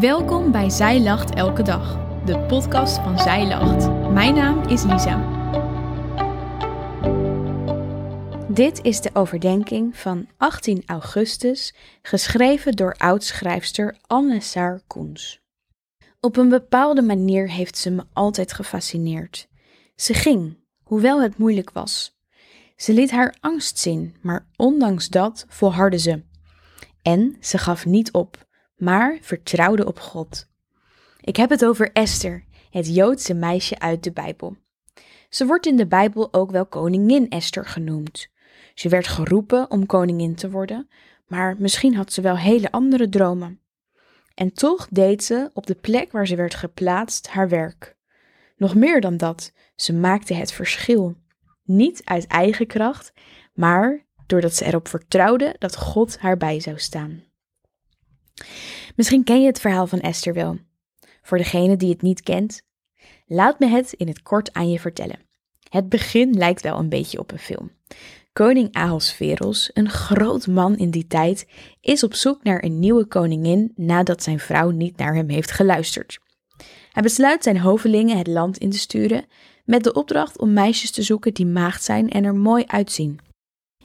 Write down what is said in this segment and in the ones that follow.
Welkom bij Zij Lacht Elke Dag, de podcast van Zij Lacht. Mijn naam is Lisa. Dit is de overdenking van 18 augustus, geschreven door oudschrijfster Anne Saar Koens. Op een bepaalde manier heeft ze me altijd gefascineerd. Ze ging, hoewel het moeilijk was. Ze liet haar angst zien, maar ondanks dat volhardde ze. En ze gaf niet op, maar vertrouwde op God. Ik heb het over Esther, het Joodse meisje uit de Bijbel. Ze wordt in de Bijbel ook wel koningin Esther genoemd. Ze werd geroepen om koningin te worden, maar misschien had ze wel hele andere dromen. En toch deed ze op de plek waar ze werd geplaatst haar werk. Nog meer dan dat, ze maakte het verschil. Niet uit eigen kracht, maar doordat ze erop vertrouwde dat God haar bij zou staan. Misschien ken je het verhaal van Esther wel. Voor degene die het niet kent, laat me het in het kort aan je vertellen. Het begin lijkt wel een beetje op een film. Koning Ahasveros, een groot man in die tijd, is op zoek naar een nieuwe koningin nadat zijn vrouw niet naar hem heeft geluisterd. Hij besluit zijn hovelingen het land in te sturen met de opdracht om meisjes te zoeken die maagd zijn en er mooi uitzien.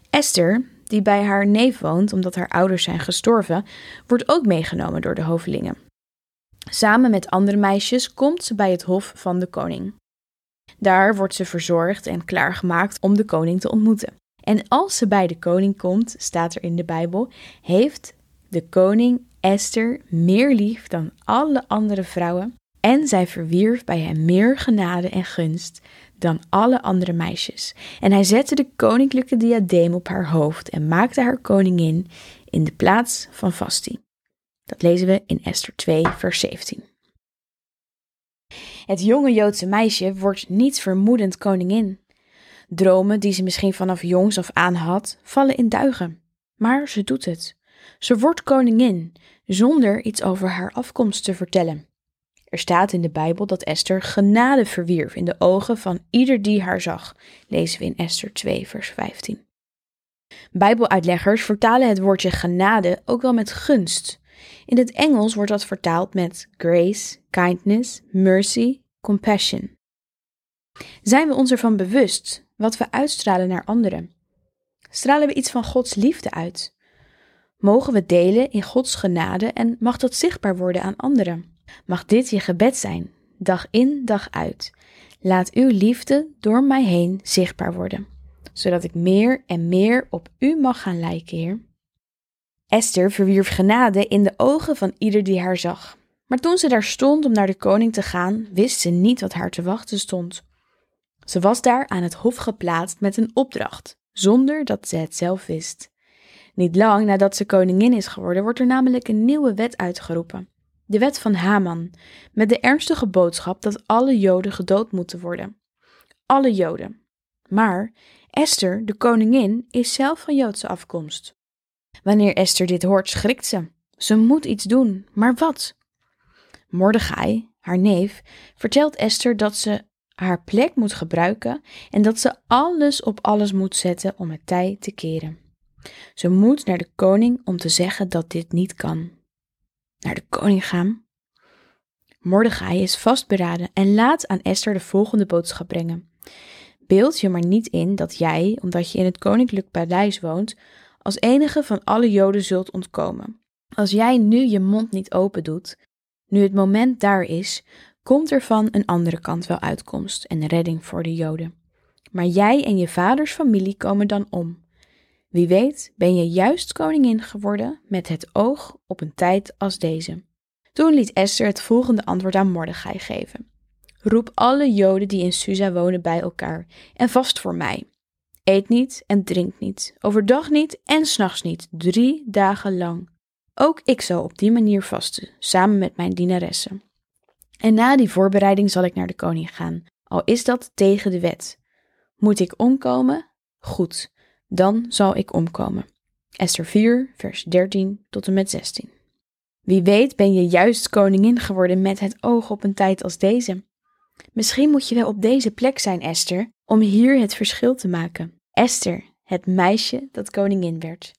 Esther, die bij haar neef woont omdat haar ouders zijn gestorven, wordt ook meegenomen door de hovelingen. Samen met andere meisjes komt ze bij het hof van de koning. Daar wordt ze verzorgd en klaargemaakt om de koning te ontmoeten. En als ze bij de koning komt, staat er in de Bijbel, heeft de koning Esther meer lief dan alle andere vrouwen en zij verwierf bij hem meer genade en gunst dan alle andere meisjes. En hij zette de koninklijke diadeem op haar hoofd en maakte haar koningin in de plaats van Vasti. Dat lezen we in Esther 2, vers 17. Het jonge Joodse meisje wordt niets vermoedend koningin. Dromen die ze misschien vanaf jongs af aan had, vallen in duigen. Maar ze doet het. Ze wordt koningin, zonder iets over haar afkomst te vertellen. Er staat in de Bijbel dat Esther genade verwierf in de ogen van ieder die haar zag, lezen we in Esther 2, vers 15. Bijbeluitleggers vertalen het woordje genade ook wel met gunst. In het Engels wordt dat vertaald met grace, kindness, mercy, compassion. Zijn we ons ervan bewust wat we uitstralen naar anderen? Stralen we iets van Gods liefde uit? Mogen we delen in Gods genade en mag dat zichtbaar worden aan anderen? Mag dit je gebed zijn, dag in, dag uit. Laat uw liefde door mij heen zichtbaar worden, zodat ik meer en meer op u mag gaan lijken, Heer. Esther verwierf genade in de ogen van ieder die haar zag. Maar toen ze daar stond om naar de koning te gaan, wist ze niet wat haar te wachten stond. Ze was daar aan het hof geplaatst met een opdracht, zonder dat ze het zelf wist. Niet lang nadat ze koningin is geworden, wordt er namelijk een nieuwe wet uitgeroepen de wet van Haman, met de ernstige boodschap dat alle Joden gedood moeten worden. Alle Joden. Maar Esther, de koningin, is zelf van Joodse afkomst. Wanneer Esther dit hoort, schrikt ze. Ze moet iets doen, maar wat? Mordechai, haar neef, vertelt Esther dat ze haar plek moet gebruiken en dat ze alles op alles moet zetten om het tij te keren. Ze moet naar de koning om te zeggen dat dit niet kan naar de koning gaan. Mordechai is vastberaden en laat aan Esther de volgende boodschap brengen. Beeld je maar niet in dat jij, omdat je in het koninklijk paleis woont, als enige van alle Joden zult ontkomen. Als jij nu je mond niet open doet, nu het moment daar is, komt er van een andere kant wel uitkomst en redding voor de Joden. Maar jij en je vaders familie komen dan om. Wie weet ben je juist koningin geworden met het oog op een tijd als deze. Toen liet Esther het volgende antwoord aan Mordechai geven. Roep alle Joden die in Susa wonen bij elkaar en vast voor mij. Eet niet en drink niet, overdag niet en s'nachts niet, drie dagen lang. Ook ik zal op die manier vasten, samen met mijn dienaressen. En na die voorbereiding zal ik naar de koning gaan, al is dat tegen de wet. Moet ik omkomen? Goed, dan zal ik omkomen. Esther 4, vers 13 tot en met 16. Wie weet ben je juist koningin geworden met het oog op een tijd als deze. Misschien moet je wel op deze plek zijn, Esther, om hier het verschil te maken. Esther, het meisje dat koningin werd.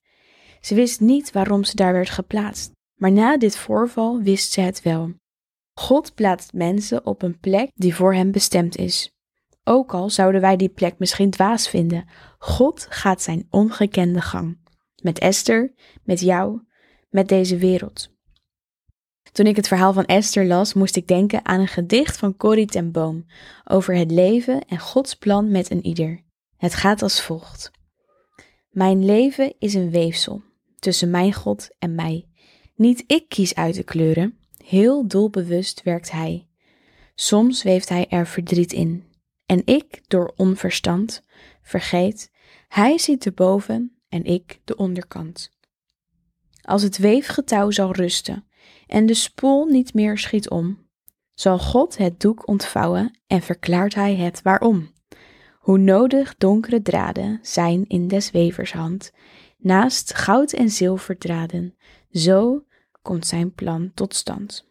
Ze wist niet waarom ze daar werd geplaatst, Maar na dit voorval wist ze het wel. God plaatst mensen op een plek die voor hem bestemd is. Ook al zouden wij die plek misschien dwaas vinden, God gaat zijn ongekende gang. Met Esther, met jou, met deze wereld. Toen ik het verhaal van Esther las, moest ik denken aan een gedicht van Corrie ten Boom over het leven en Gods plan met een ieder. Het gaat als volgt. Mijn leven is een weefsel tussen mijn God en mij. Niet ik kies uit de kleuren, heel doelbewust werkt Hij. Soms weeft Hij er verdriet in, en ik, door onverstand, vergeet, Hij ziet de boven en ik de onderkant. Als het weefgetouw zal rusten en de spoel niet meer schiet om, zal God het doek ontvouwen en verklaart Hij het waarom. Hoe nodig donkere draden zijn in des wevers hand, naast goud en zilverdraden, zo komt zijn plan tot stand.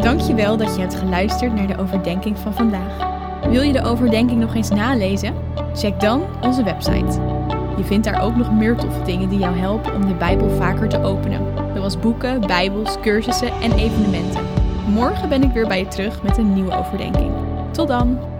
Dankjewel dat je hebt geluisterd naar de overdenking van vandaag. Wil je de overdenking nog eens nalezen? Check dan onze website. Je vindt daar ook nog meer toffe dingen die jou helpen om de Bijbel vaker te openen, zoals boeken, Bijbels, cursussen en evenementen. Morgen ben ik weer bij je terug met een nieuwe overdenking. Tot dan!